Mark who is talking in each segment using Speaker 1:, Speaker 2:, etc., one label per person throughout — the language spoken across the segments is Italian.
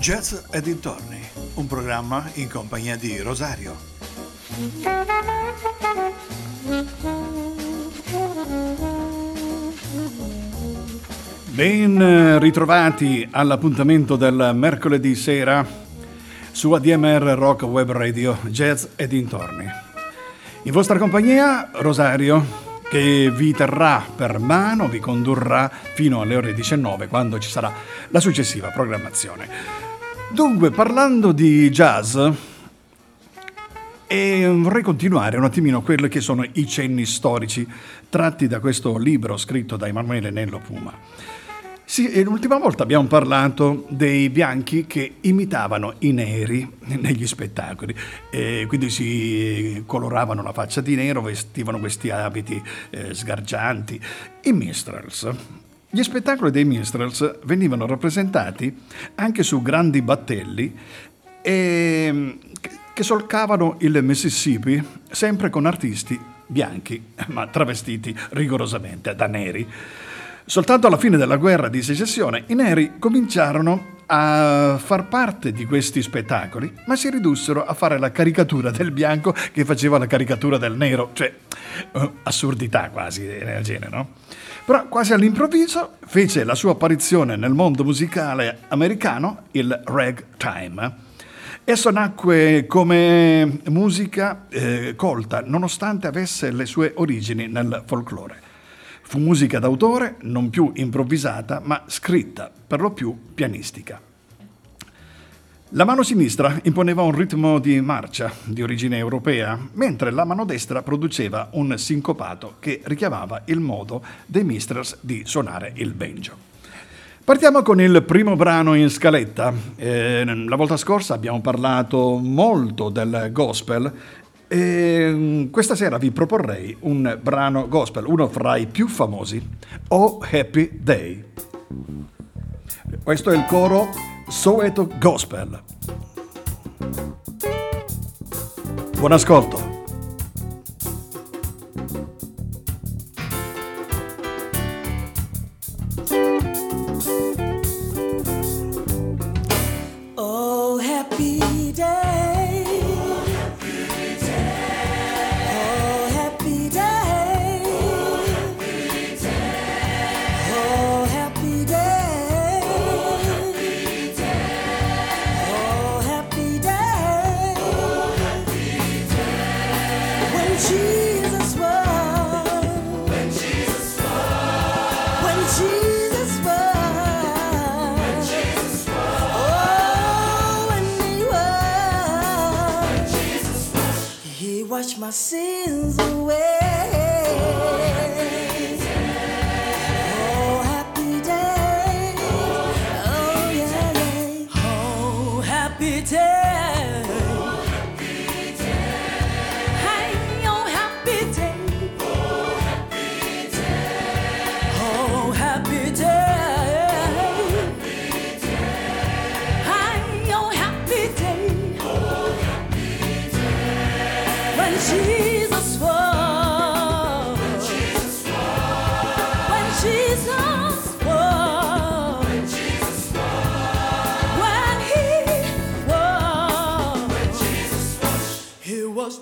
Speaker 1: Jazz e dintorni, un programma in compagnia di Rosario. Ben ritrovati all'appuntamento del mercoledì sera su ADMR Rock Web Radio Jazz e dintorni. In vostra compagnia Rosario che vi terrà per mano, vi condurrà fino alle ore 19 quando ci sarà la successiva programmazione. Dunque, parlando di jazz, e vorrei continuare un attimino quelli che sono i cenni storici tratti da questo libro scritto da Emanuele Nello Puma. Sì, l'ultima volta abbiamo parlato dei bianchi che imitavano i neri negli spettacoli, e quindi si coloravano la faccia di nero, vestivano questi abiti eh, sgargianti. I minstrels gli spettacoli dei minstrels venivano rappresentati anche su grandi battelli e, che solcavano il Mississippi sempre con artisti bianchi, ma travestiti rigorosamente da neri. Soltanto alla fine della guerra di secessione i neri cominciarono a far parte di questi spettacoli, ma si ridussero a fare la caricatura del bianco che faceva la caricatura del nero, cioè uh, assurdità quasi nel genere, no? Però quasi all'improvviso fece la sua apparizione nel mondo musicale americano il ragtime. Esso nacque come musica eh, colta, nonostante avesse le sue origini nel folklore. Fu musica d'autore, non più improvvisata, ma scritta, per lo più pianistica. La mano sinistra imponeva un ritmo di marcia di origine europea, mentre la mano destra produceva un sincopato che richiamava il modo dei Mistress di suonare il banjo. Partiamo con il primo brano in scaletta. Eh, la volta scorsa abbiamo parlato molto del gospel e mm, questa sera vi proporrei un brano gospel, uno fra i più famosi, Oh Happy Day. Questo è il coro Soweto Gospel. Buon ascolto. Oh Happy Day, wash my sins away.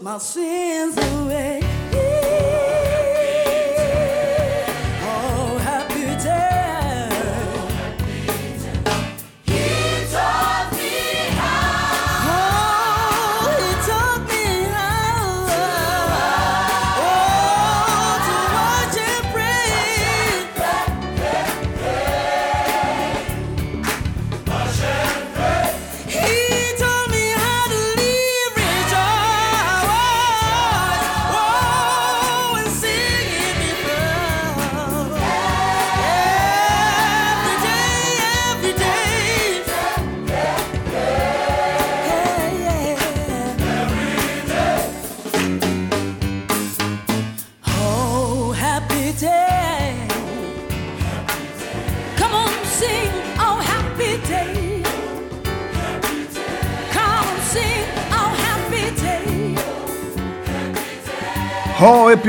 Speaker 1: my sins away.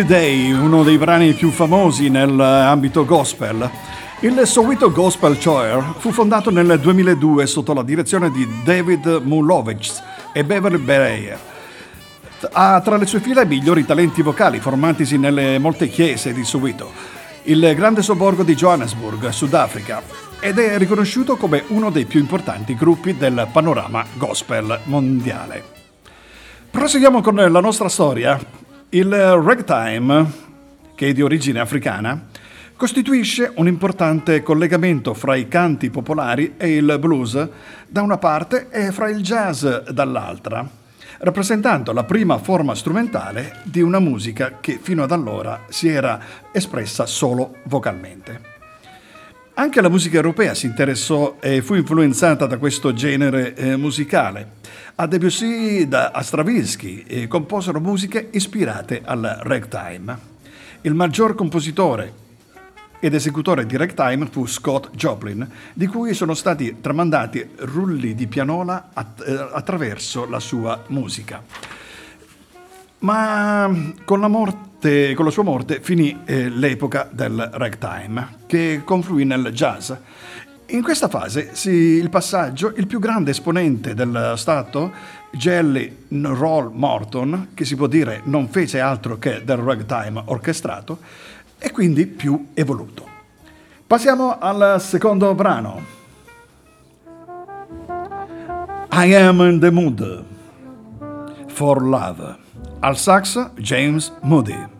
Speaker 1: Uno dei brani più famosi nell'ambito gospel. Il Soweto Gospel Choir fu fondato nel 2002 sotto la direzione di David Mulovich e Beverly Bereyer. Ha tra le sue fila i migliori talenti vocali formatisi nelle molte chiese di Soweto, il grande sobborgo di Johannesburg, Sudafrica, ed è riconosciuto come uno dei più importanti gruppi del panorama gospel mondiale. Proseguiamo con la nostra storia. Il ragtime, che è di origine africana, costituisce un importante collegamento fra i canti popolari e il blues da una parte e fra il jazz dall'altra, rappresentando la prima forma strumentale di una musica che fino ad allora si era espressa solo vocalmente. Anche la musica europea si interessò e fu influenzata da questo genere eh, musicale. A Debussy da a Stravinsky eh, composero musiche ispirate al ragtime. Il maggior compositore ed esecutore di ragtime fu Scott Joplin, di cui sono stati tramandati rulli di pianola att- eh, attraverso la sua musica. Ma con la, morte, con la sua morte finì eh, l'epoca del ragtime, che confluì nel jazz. In questa fase sì, il passaggio, il più grande esponente del Stato, Jelly Roll Morton, che si può dire non fece altro che del ragtime orchestrato, e quindi più evoluto. Passiamo al secondo brano. I am in the mood for love. Al sax James Moody.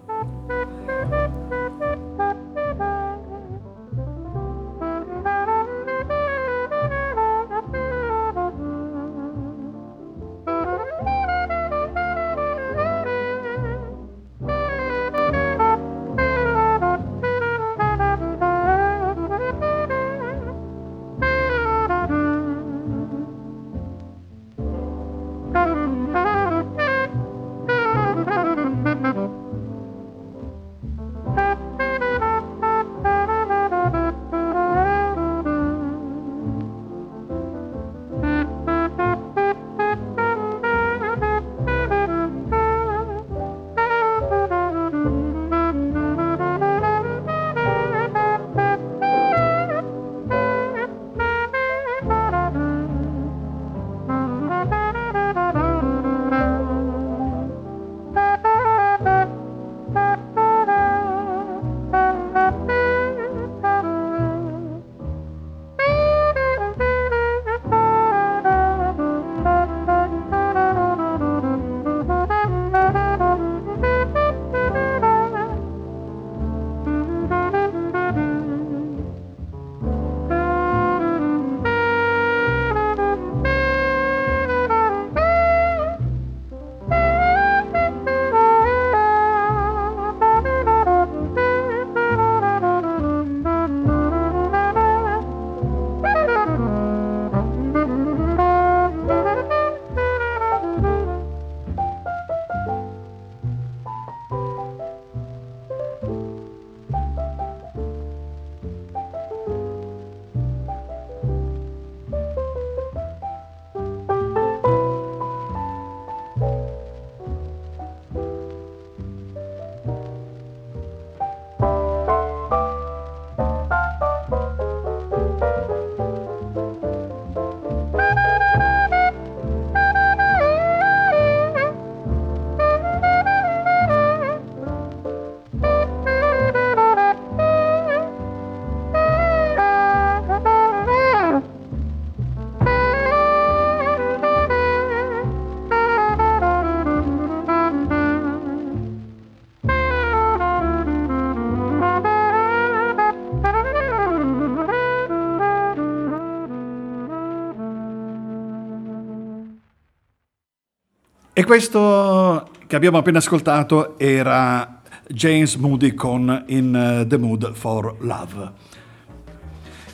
Speaker 1: Questo che abbiamo appena ascoltato era James Moody con In eh, the Mood for Love.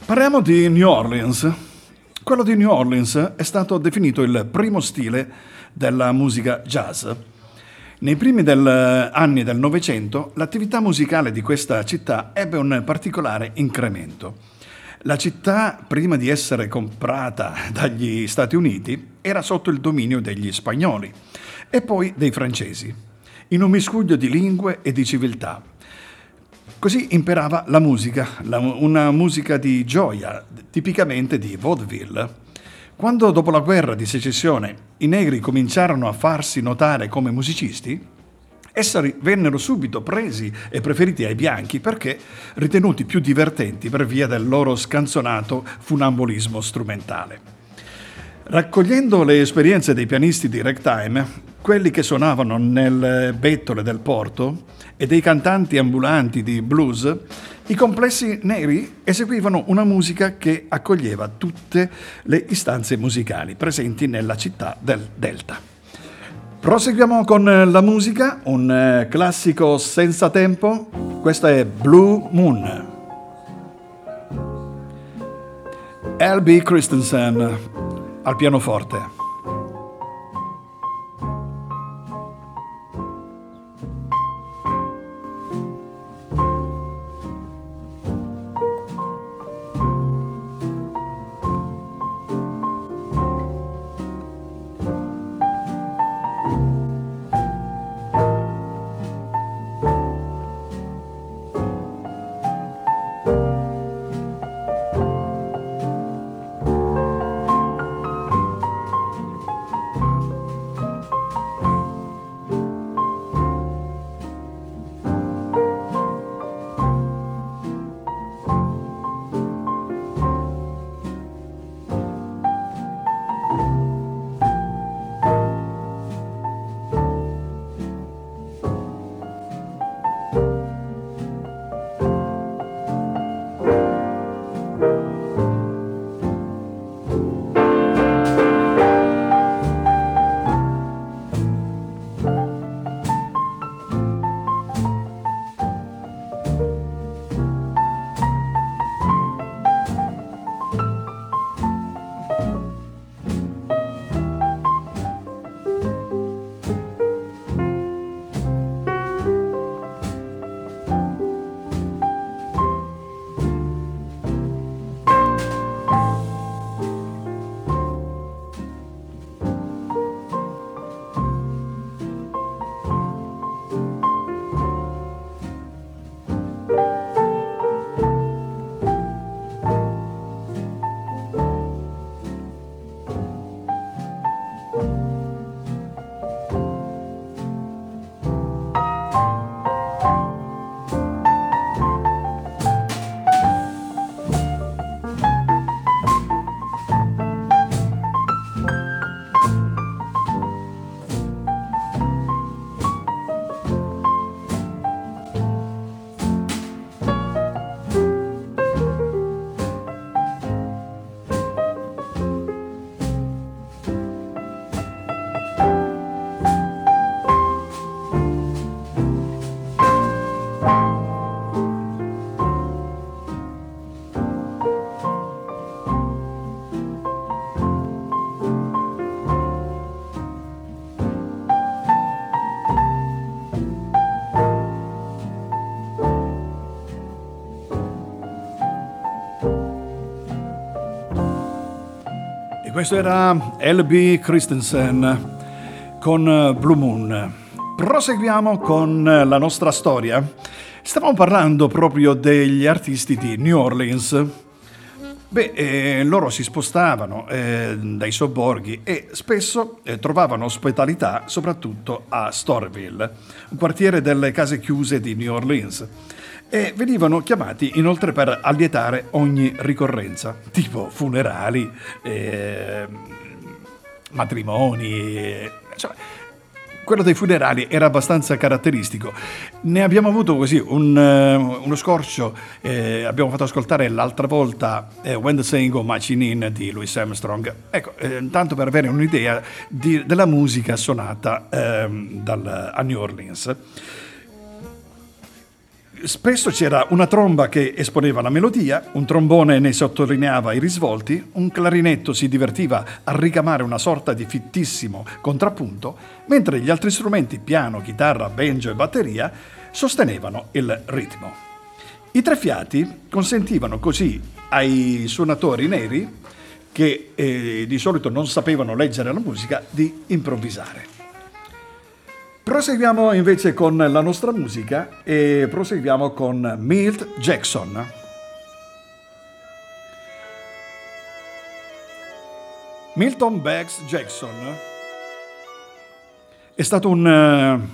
Speaker 1: Parliamo di New Orleans. Quello di New Orleans è stato definito il primo stile della musica jazz. Nei primi del, eh, anni del Novecento l'attività musicale di questa città ebbe un particolare incremento. La città, prima di essere comprata dagli Stati Uniti, era sotto il dominio degli spagnoli e poi dei francesi, in un miscuglio di lingue e di civiltà. Così imparava la musica, la, una musica di gioia, tipicamente di vaudeville. Quando dopo la guerra di secessione i negri cominciarono a farsi notare come musicisti, essi vennero subito presi e preferiti ai bianchi perché ritenuti più divertenti per via del loro scanzonato funambolismo strumentale. Raccogliendo le esperienze dei pianisti di ragtime, quelli che suonavano nelle bettole del porto e dei cantanti ambulanti di blues, i complessi neri eseguivano una musica che accoglieva tutte le istanze musicali presenti nella città del Delta. Proseguiamo con la musica, un eh, classico senza tempo. Questo è Blue Moon. L.B. Christensen al pianoforte. Questo era L.B. Christensen con eh, Blue Moon. Proseguiamo con eh, la nostra storia. Stavamo parlando proprio degli artisti di New Orleans. Beh, eh, loro si spostavano eh, dai sobborghi e spesso eh, trovavano ospitalità soprattutto a Storeville, un quartiere delle case chiuse di New Orleans e venivano chiamati inoltre per allietare ogni ricorrenza, tipo funerali, eh, matrimoni. Cioè, quello dei funerali era abbastanza caratteristico. Ne abbiamo avuto così un, uh, uno scorcio, eh, abbiamo fatto ascoltare l'altra volta eh, When the Saying Go Marching In di Louis Armstrong. Ecco, eh, tanto per avere un'idea di, della musica suonata ehm, dal, a New Orleans. Spesso c'era una tromba che esponeva la melodia, un trombone ne sottolineava i risvolti, un clarinetto si divertiva a ricamare una sorta di fittissimo contrappunto, mentre gli altri strumenti, piano, chitarra, banjo e batteria, sostenevano il ritmo. I tre fiati consentivano così ai suonatori neri, che eh, di solito non sapevano leggere la musica, di improvvisare. Proseguiamo invece con la nostra musica e proseguiamo con Milt Jackson. Milton Baggs Jackson è stato un uh,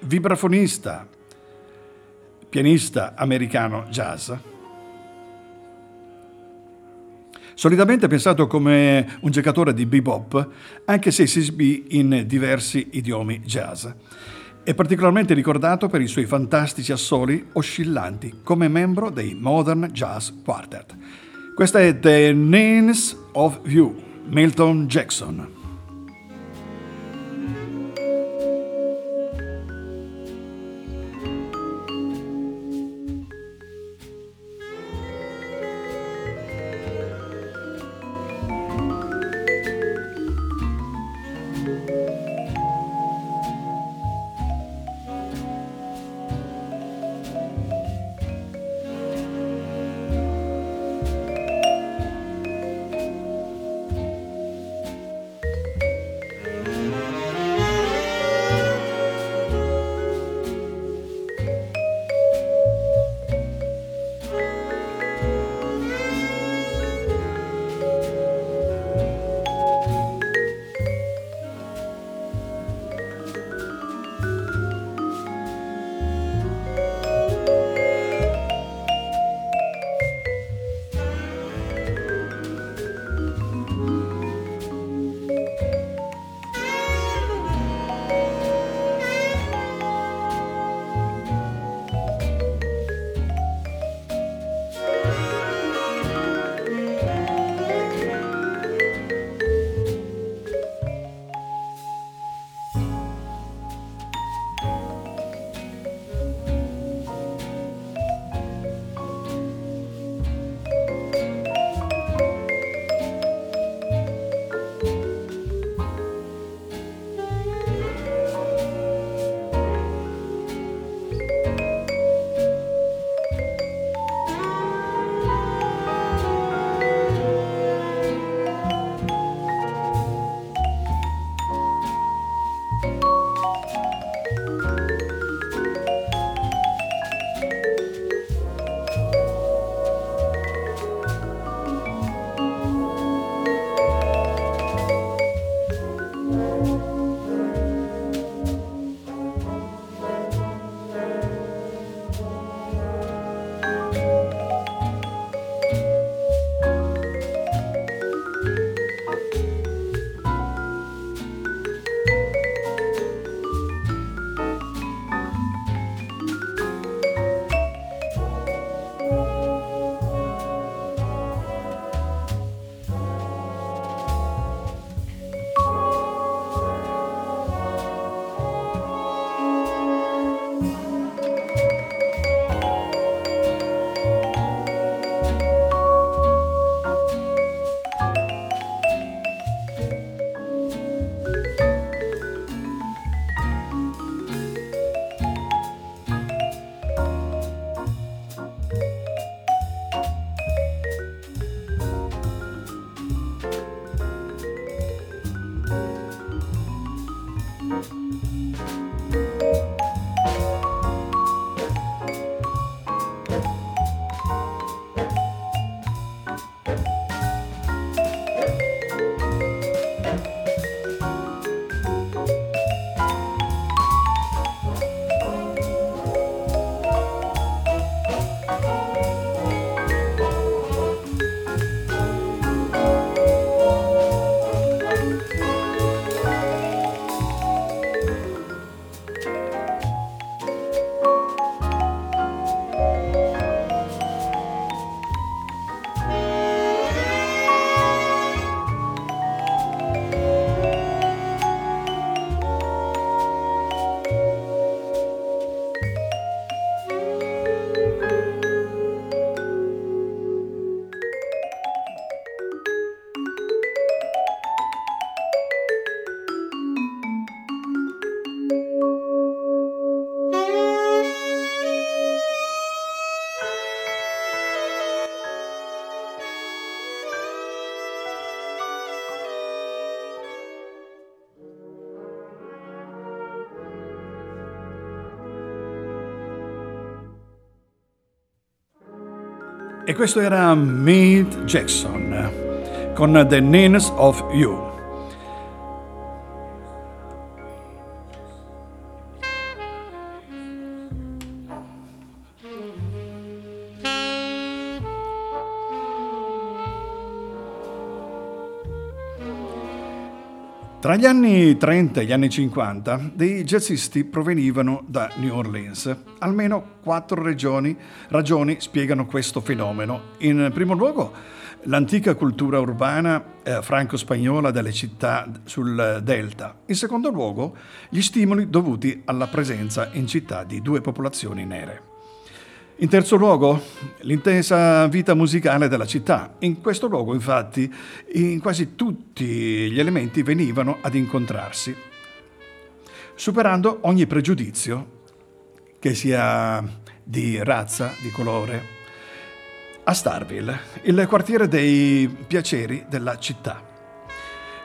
Speaker 1: vibrafonista, pianista americano jazz solitamente pensato come un giocatore di bebop, anche se si esibì in diversi idiomi jazz. È particolarmente ricordato per i suoi fantastici assoli oscillanti come membro dei Modern Jazz Quartet. Questa è The Names of You, Milton Jackson. Questo era Mead Jackson con The Names of You. Tra gli anni 30 e gli anni 50 dei jazzisti provenivano da New Orleans. Almeno quattro regioni, ragioni spiegano questo fenomeno. In primo luogo l'antica cultura urbana eh, franco-spagnola delle città sul delta. In secondo luogo gli stimoli dovuti alla presenza in città di due popolazioni nere. In terzo luogo, l'intensa vita musicale della città. In questo luogo, infatti, in quasi tutti gli elementi venivano ad incontrarsi, superando ogni pregiudizio, che sia di razza, di colore. A Starville, il quartiere dei piaceri della città.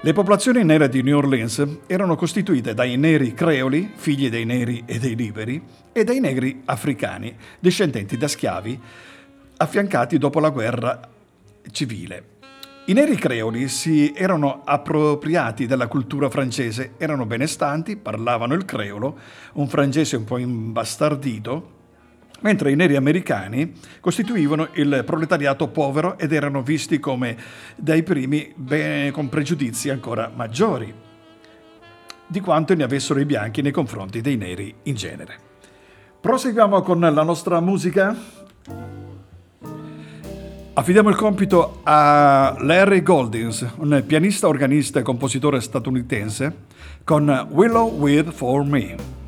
Speaker 1: Le popolazioni nere di New Orleans erano costituite dai neri creoli, figli dei neri e dei liberi, e dai negri africani, discendenti da schiavi, affiancati dopo la guerra civile. I neri creoli si erano appropriati della cultura francese, erano benestanti, parlavano il creolo, un francese un po' imbastardito, mentre i neri americani costituivano il proletariato povero ed erano visti come dai primi beh, con pregiudizi ancora maggiori di quanto ne avessero i bianchi nei confronti dei neri in genere. Proseguiamo con la nostra musica. Affidiamo il compito a Larry Goldings, un pianista, organista e compositore statunitense, con Willow With For Me.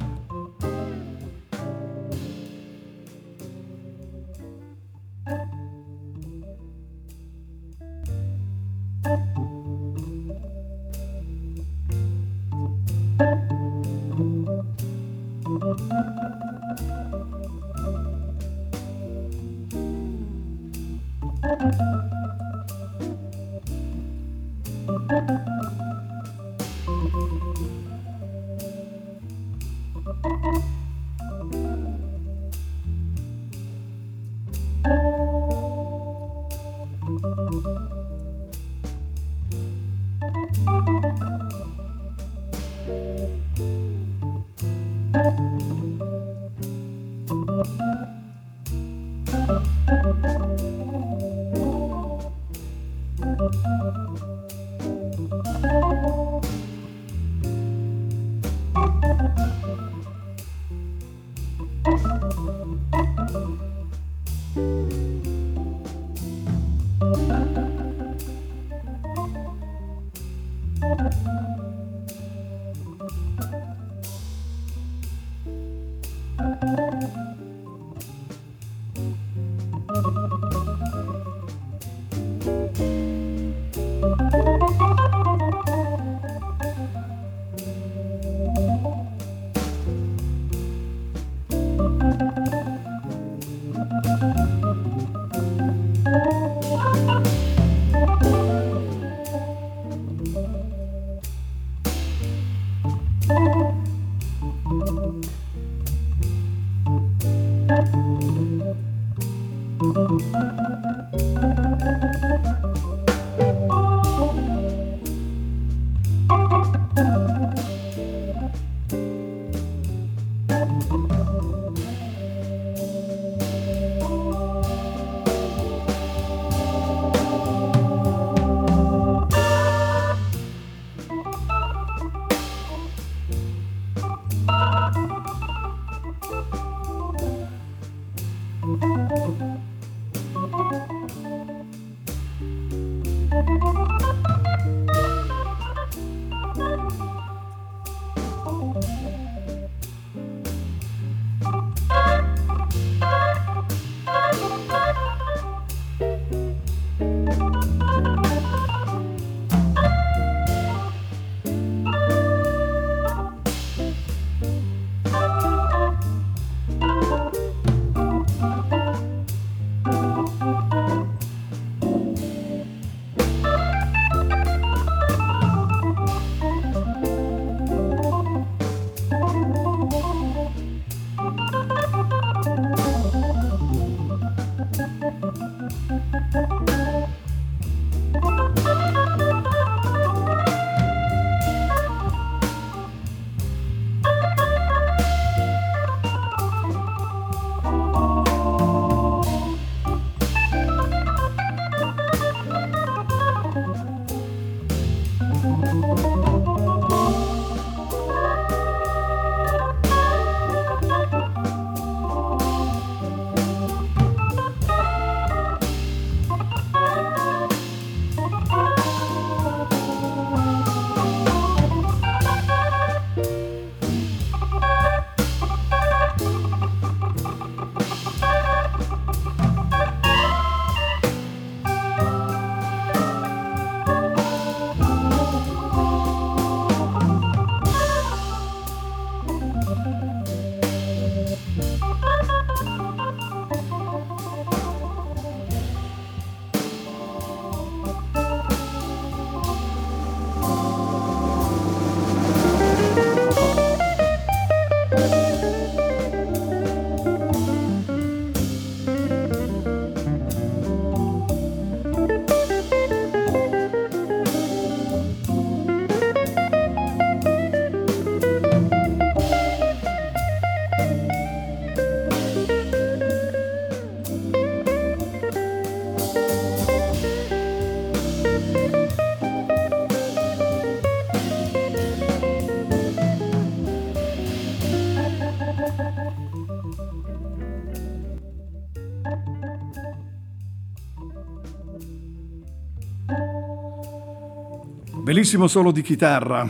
Speaker 2: Bellissimo solo di chitarra.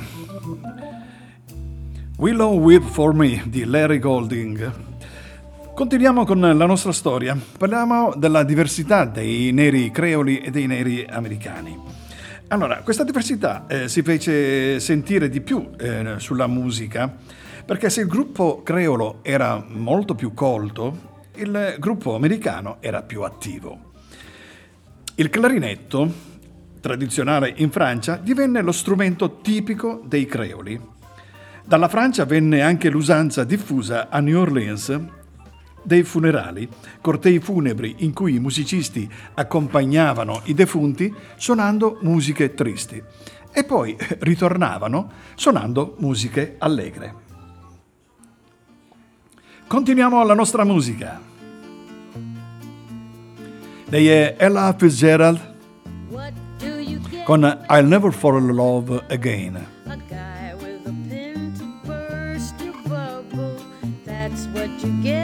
Speaker 2: Willow Whip for Me di Larry Golding. Continuiamo con la nostra storia. Parliamo della diversità dei neri creoli e dei neri americani. Allora, questa diversità eh, si fece sentire di più eh, sulla musica perché se il gruppo creolo era molto più colto, il gruppo americano era più attivo. Il clarinetto, tradizionale in Francia, divenne lo strumento tipico dei creoli. Dalla Francia venne anche l'usanza diffusa a New Orleans dei funerali, cortei funebri in cui i musicisti accompagnavano i defunti suonando musiche tristi e poi ritornavano suonando musiche allegre. Continuiamo la nostra musica. Lei è Ella Fitzgerald con I'll Never Fall in Love Again. That's what you get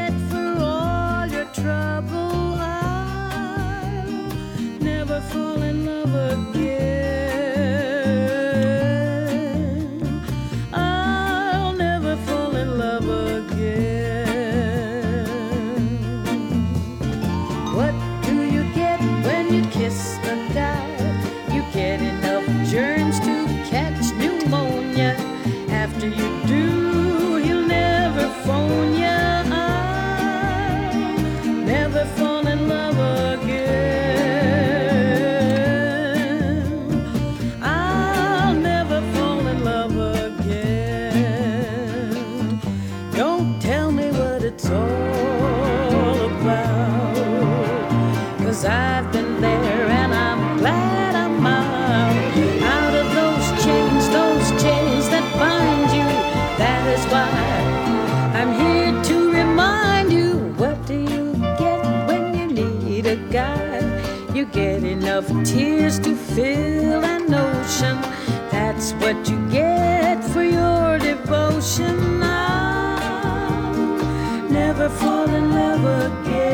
Speaker 2: fill an ocean. That's what you get for your devotion. I'll never fall in love again.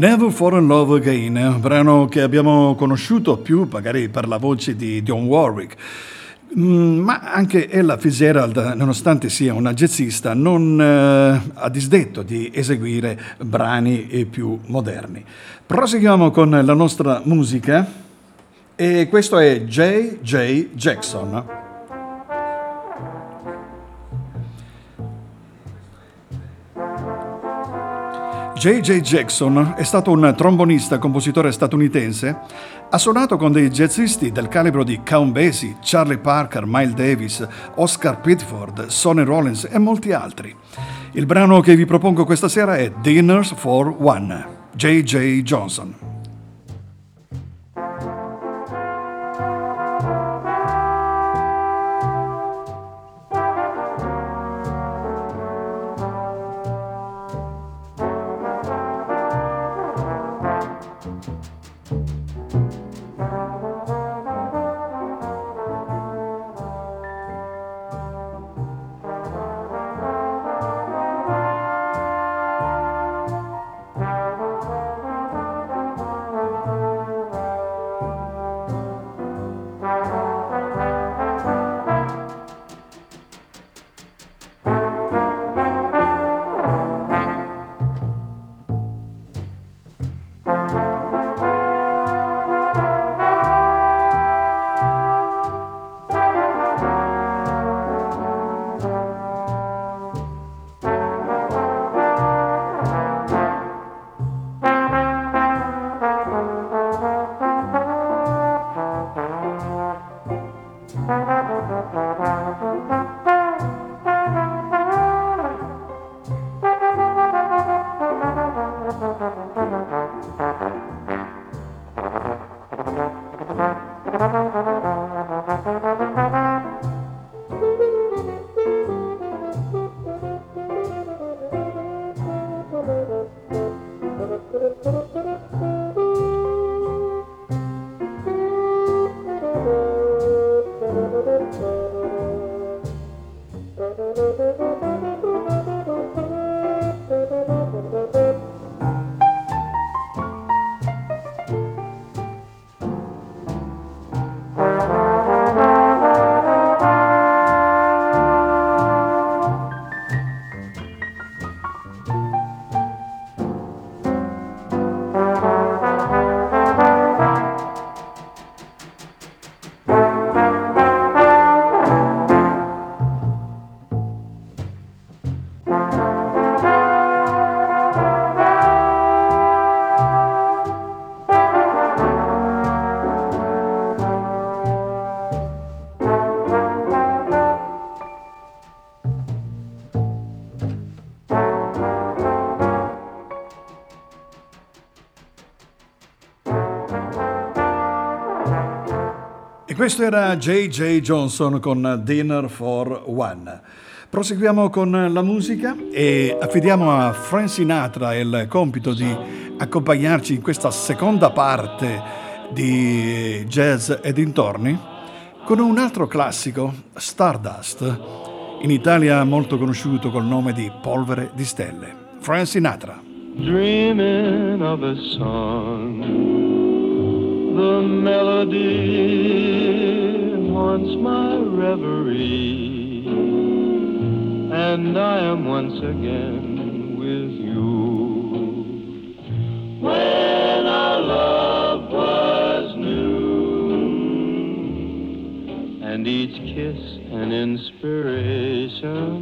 Speaker 2: Never Fall in Love Again, un brano che abbiamo conosciuto più magari per la voce di John Warwick. Mm, ma anche Ella Fitzgerald, nonostante sia una jazzista, non eh, ha disdetto di eseguire brani eh, più moderni. Proseguiamo con la nostra musica e questo è J.J. Jackson. J.J. Jackson è stato un trombonista compositore statunitense. Ha suonato con dei jazzisti del calibro di Count Basie, Charlie Parker, Miles Davis, Oscar Pitford, Sonny Rollins e molti altri. Il brano che vi propongo questa sera è Dinners for One, J.J. Johnson.
Speaker 1: Questo era J.J. Johnson con Dinner for One. Proseguiamo con la musica e affidiamo a Frank Sinatra il compito di accompagnarci in questa seconda parte di jazz e dintorni con un altro classico, Stardust, in Italia molto conosciuto col nome di Polvere di Stelle. Frank Sinatra.
Speaker 3: Dreaming of a song the melody haunts my reverie, and I am once again with you. When our love was new, and each kiss an inspiration.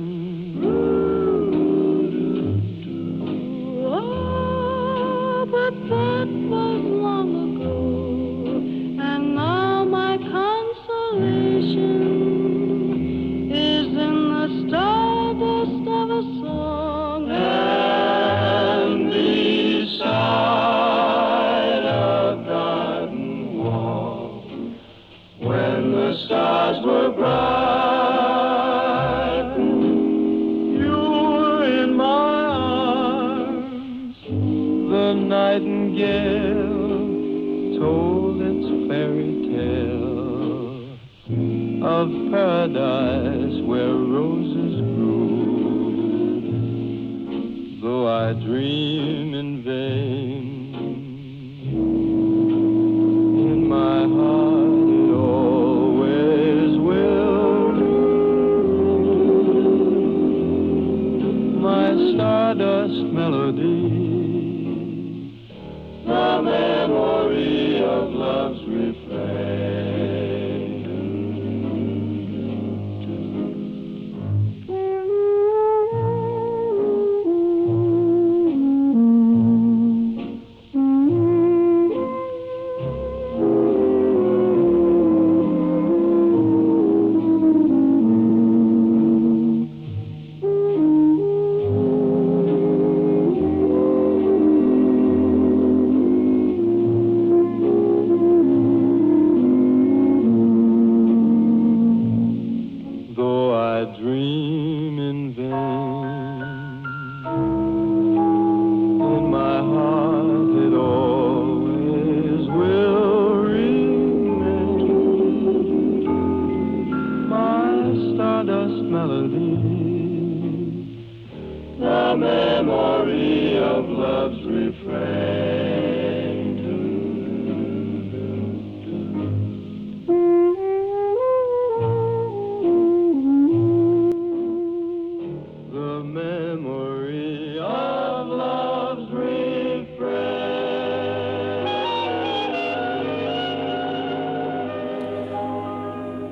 Speaker 3: stardust melody, the memory of love's refrain.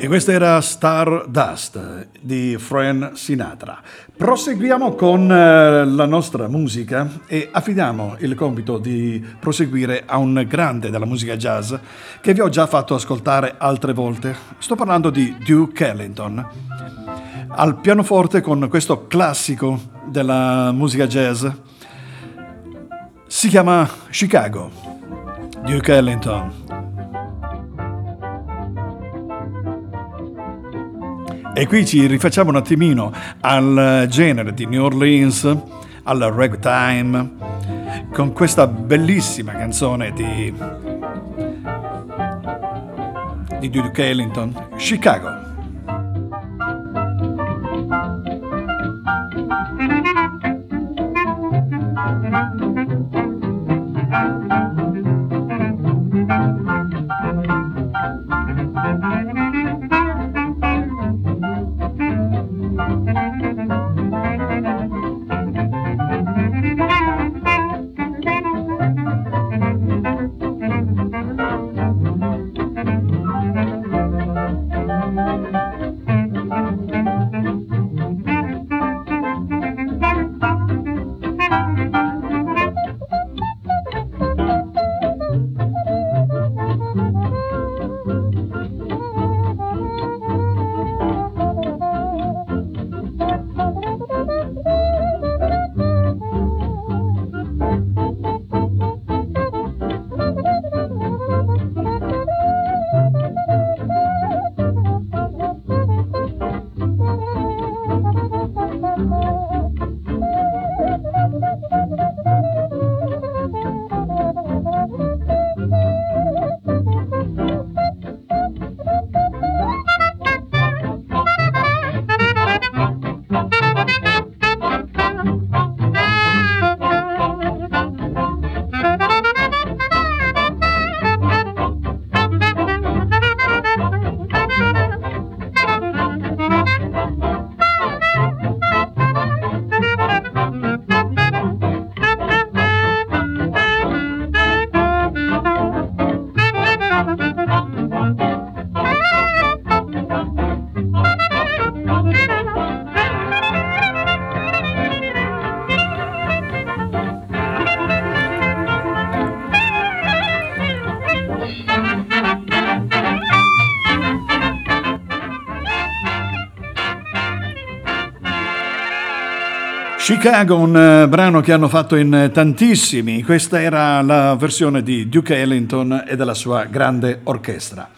Speaker 1: E questa era Stardust di Fran Sinatra. Proseguiamo con eh, la nostra musica e affidiamo il compito di proseguire a un grande della musica jazz che vi ho già fatto ascoltare altre volte. Sto parlando di Duke Ellington. Al pianoforte con questo classico della musica jazz si chiama Chicago. Duke Ellington. E qui ci rifacciamo un attimino al genere di New Orleans, al ragtime, con questa bellissima canzone di, di Duke Ellington, Chicago. Chicago, un eh, brano che hanno fatto in tantissimi. Questa era la versione di Duke Ellington e della sua grande orchestra.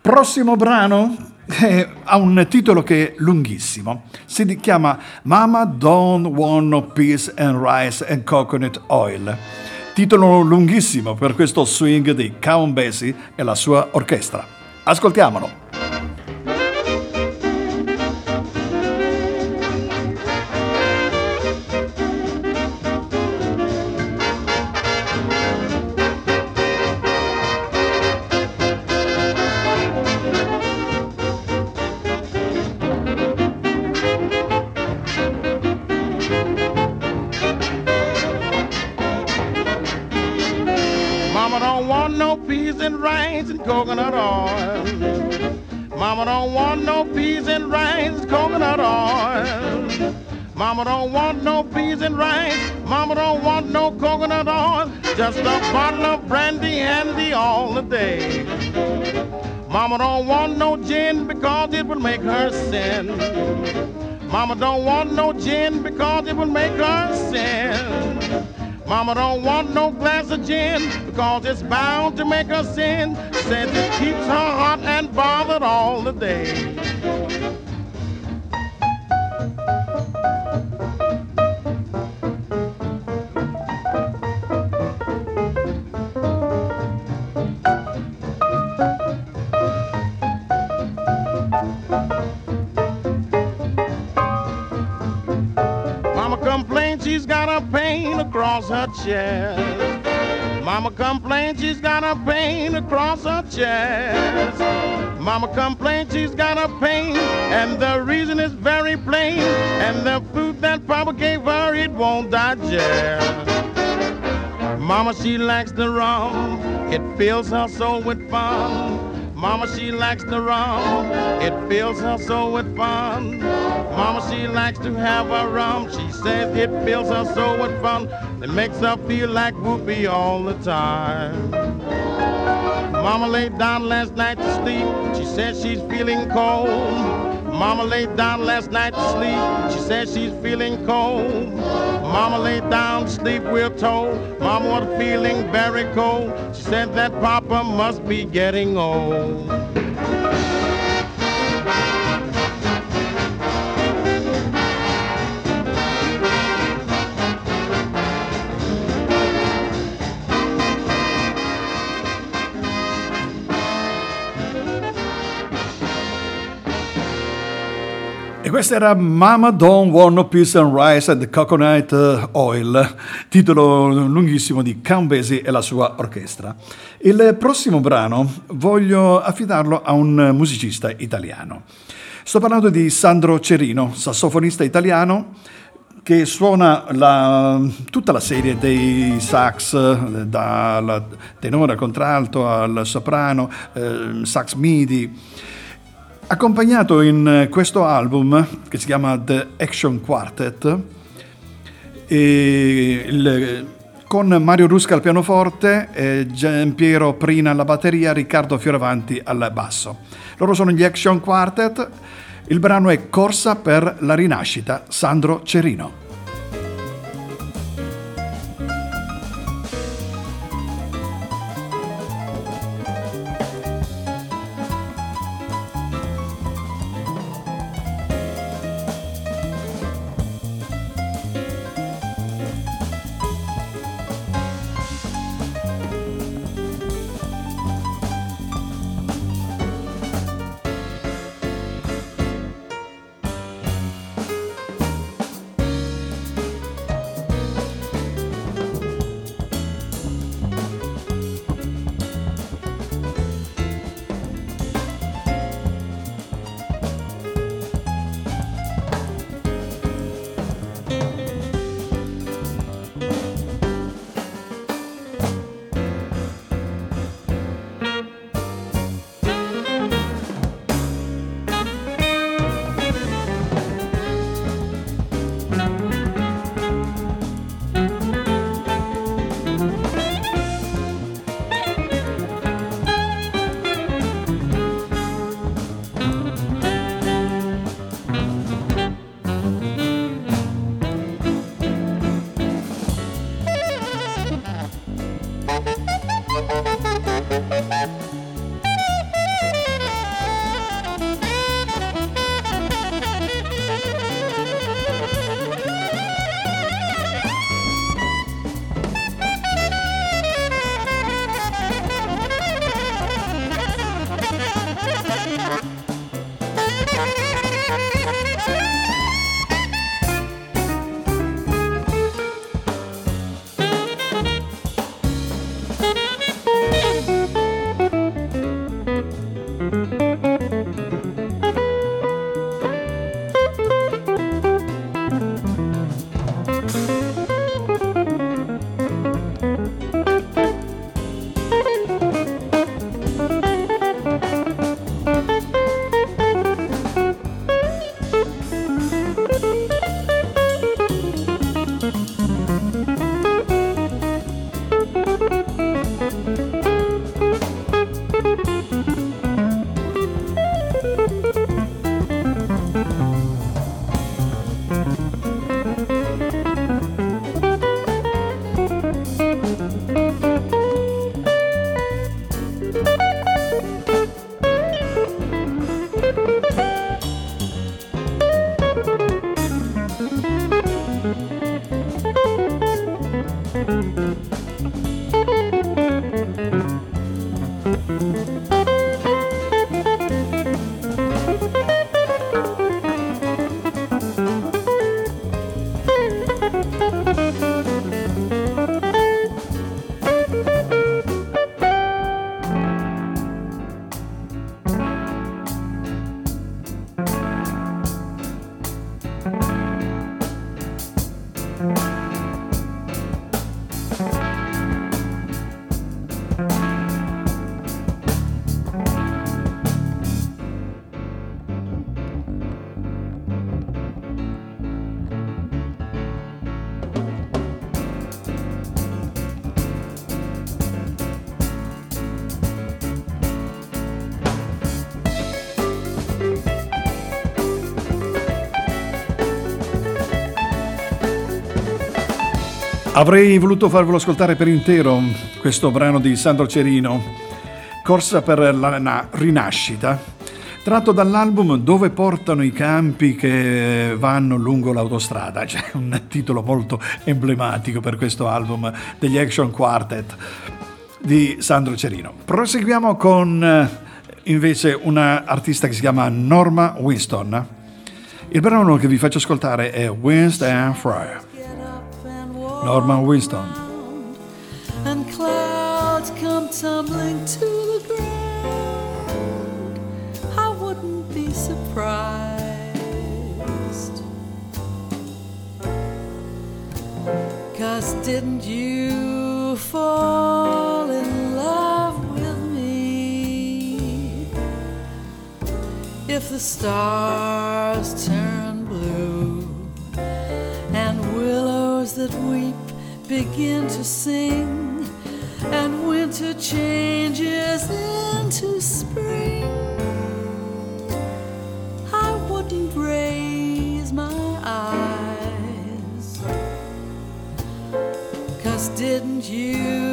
Speaker 1: Prossimo brano eh, ha un titolo che è lunghissimo. Si chiama Mama Don't Want No Peace and Rice and Coconut Oil. Titolo lunghissimo per questo swing di Count Basie e la sua orchestra. Ascoltiamolo.
Speaker 4: Mama don't want no peas and rice. Mama don't want no coconut oil. Just a bottle of brandy handy all the day. Mama don't want no gin because it will make her sin. Mama don't want no gin because it will make her sin. Mama don't want no glass of gin because it's bound to make her sin. Says it keeps her hot and bothered all the day. Across her chest. Mama complains she's got a pain across her chest. Mama complains she's got a pain, and the reason is very plain. And the food that Papa gave her, it won't digest. Mama, she likes the rum, it fills her soul with fun. Mama, she likes the rum, it fills her soul with fun. Mama, she likes to have a rum, she says it fills her soul with fun. It makes her feel like whoopee all the time. Mama laid down last night to sleep, she says she's feeling cold. Mama laid down last night to sleep. She says she's feeling cold. Mama laid down to sleep, we're told. Mama was feeling very cold. She said that Papa must be getting old.
Speaker 1: Questa era Mama Don't Want No Peace and Rice and Coconut eh, Oil, titolo lunghissimo di Basie e la sua orchestra. Il prossimo brano voglio affidarlo a un musicista italiano. Sto parlando di Sandro Cerino, sassofonista italiano che suona la- tutta la serie dei sax, eh, dal tenore al contralto al soprano, eh, sax midi accompagnato in questo album che si chiama The Action Quartet il- con Mario Rusca al pianoforte, eh, Giampiero Prina alla batteria, Riccardo Fioravanti al basso. Loro sono gli Action Quartet, il brano è Corsa per la rinascita, Sandro Cerino. Avrei voluto farvelo ascoltare per intero questo brano di Sandro Cerino, Corsa per la na- rinascita, tratto dall'album Dove portano i campi che vanno lungo l'autostrada. C'è un titolo molto emblematico per questo album degli Action Quartet di Sandro Cerino. Proseguiamo con eh, invece una artista che si chiama Norma Winston. Il brano che vi faccio ascoltare è Winston Fryer. Norman Winston.
Speaker 2: and clouds come tumbling to the ground, I wouldn't be surprised. Cause didn't you fall in love with me? If the stars turn begin to sing, and winter changes into spring. I wouldn't raise my eyes, cause didn't you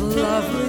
Speaker 2: lovely.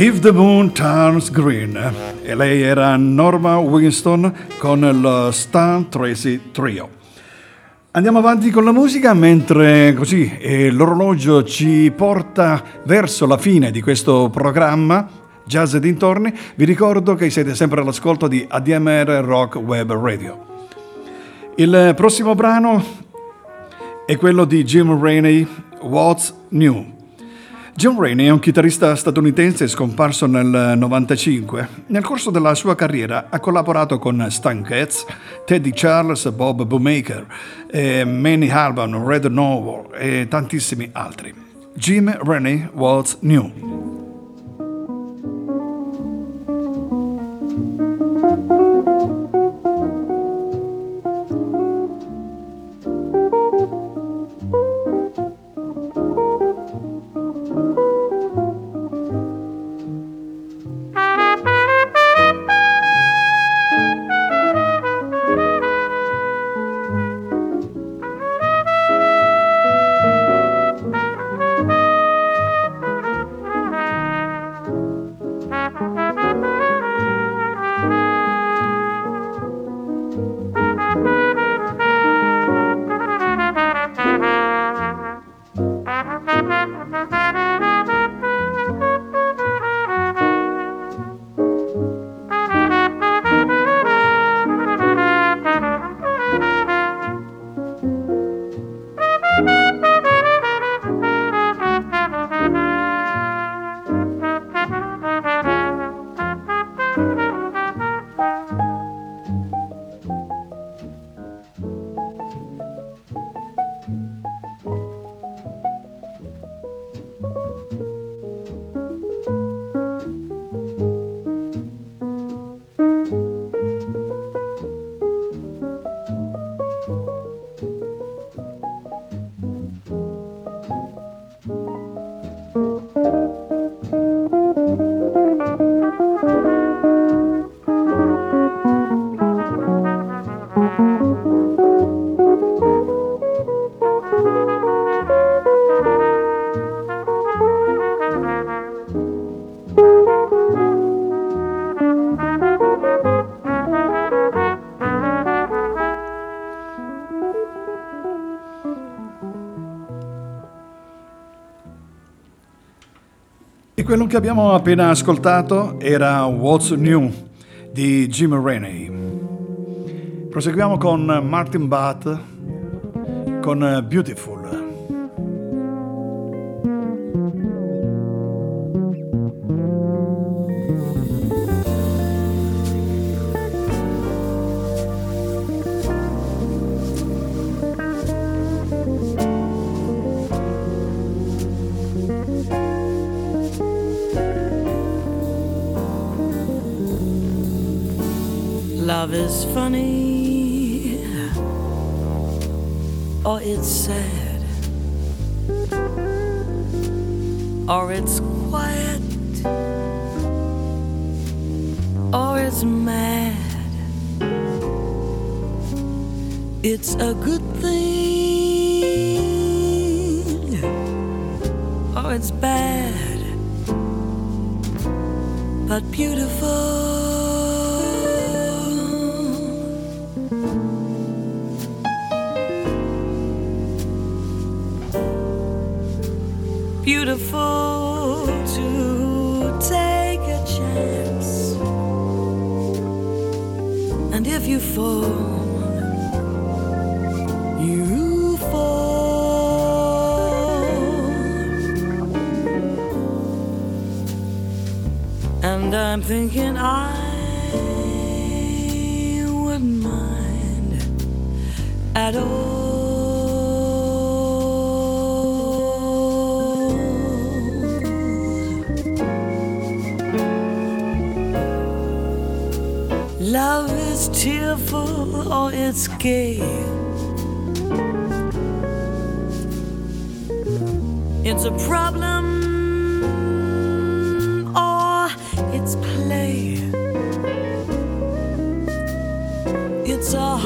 Speaker 2: If the Moon Turns Green.
Speaker 1: E lei era Norma Winston con lo Stan Tracy Trio. Andiamo avanti con la musica mentre così eh, l'orologio ci porta verso la fine di questo programma Jazz e dintorni. Vi ricordo che siete sempre all'ascolto di ADMR Rock Web Radio. Il prossimo brano è quello di Jim Rainey, What's New. Jim Rainey è un chitarrista statunitense scomparso nel 1995. Nel corso della sua carriera ha collaborato con Stan Getz, Teddy Charles, Bob Bootmaker, eh, Manny Alban, Red Novel e tantissimi altri. Jim Rainey, What's New? Quello che abbiamo appena ascoltato era What's New di Jim Rainey. Proseguiamo con Martin Butt con Beautiful.
Speaker 5: Or it's mad. It's a good thing or it's bad but beautiful. beautiful you fall, you fall. And I'm thinking I wouldn't mind at all. Tearful or it's gay. It's a problem or it's play. It's a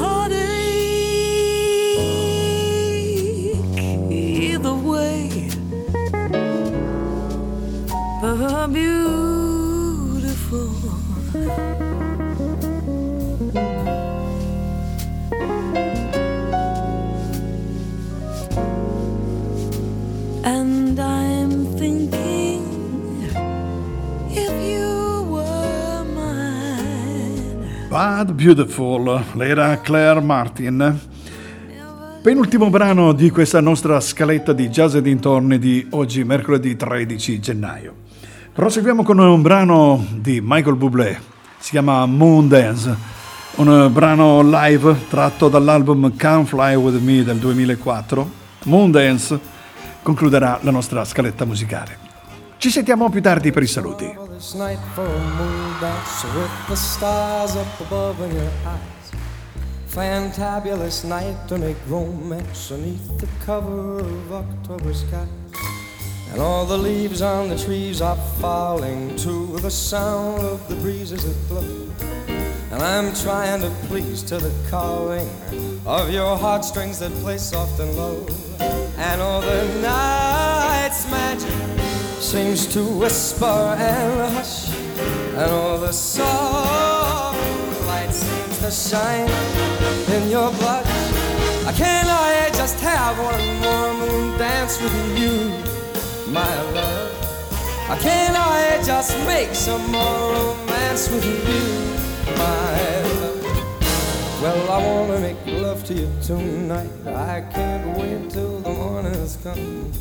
Speaker 1: Bad Beautiful, l'era Claire Martin. Penultimo brano di questa nostra scaletta di jazz e dintorni di oggi, mercoledì 13 gennaio. Proseguiamo con un brano di Michael Bublé, si chiama Moon Dance, un brano live tratto dall'album Come Fly With Me del 2004. Moon Dance concluderà la nostra scaletta musicale. Ci sentiamo più tardi per i saluti.
Speaker 6: This night for a moon dance with the stars up above in your eyes. Fantabulous night to make romance beneath the cover of October skies. And all the leaves on the trees are falling to the sound of the breezes that blow. And I'm trying to please to the calling of your heartstrings that play soft and low. And all the night's magic seems to whisper and hush, and all the soft light seems to shine in your blush. I Can I just have one more moon dance with you, my love? I can I just make some more romance with you, my love? Well, I wanna make love to you tonight. I can't wait till the morning's come.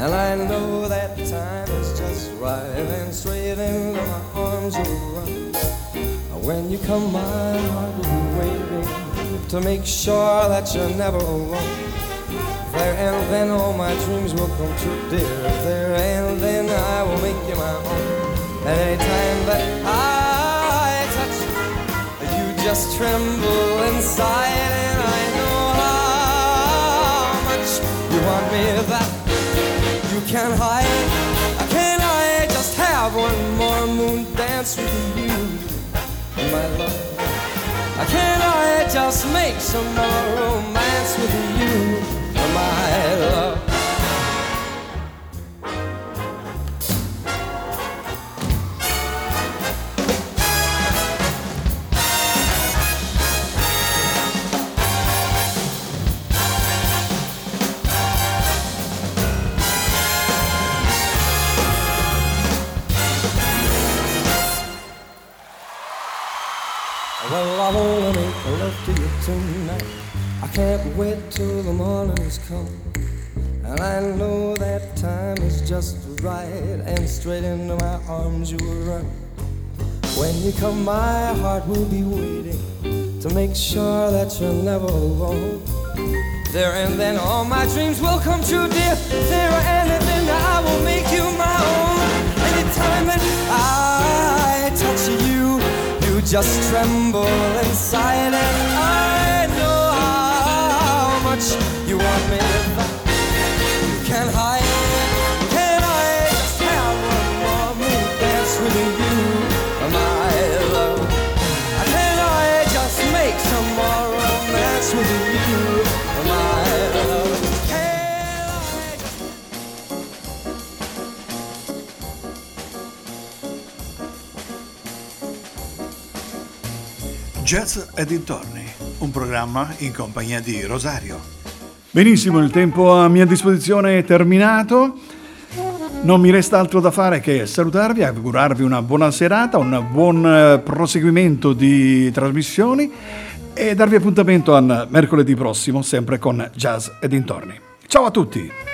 Speaker 6: And I know that time is just right and straight into my arms run. When you come, my heart will be waiting to make sure that you're never alone. There and then all my dreams will come true, dear. There and then I will make you my own. And anytime that I touch you, you just tremble inside, and I know how much you want me that you can't hide. Can I just have one more moon dance with you, my love? Can I just make some more romance make sure that you're never alone. There and then all my dreams will come true, dear. There and then I will make you my own. Anytime that I touch you, you just tremble inside, and I know how much you want me.
Speaker 1: Jazz e dintorni, un programma in compagnia di Rosario. Benissimo, il tempo a mia disposizione è terminato. Non mi resta altro da fare che salutarvi, augurarvi una buona serata, un buon eh, proseguimento di trasmissioni e darvi appuntamento a mercoledì prossimo, sempre con Jazz e dintorni. Ciao a tutti!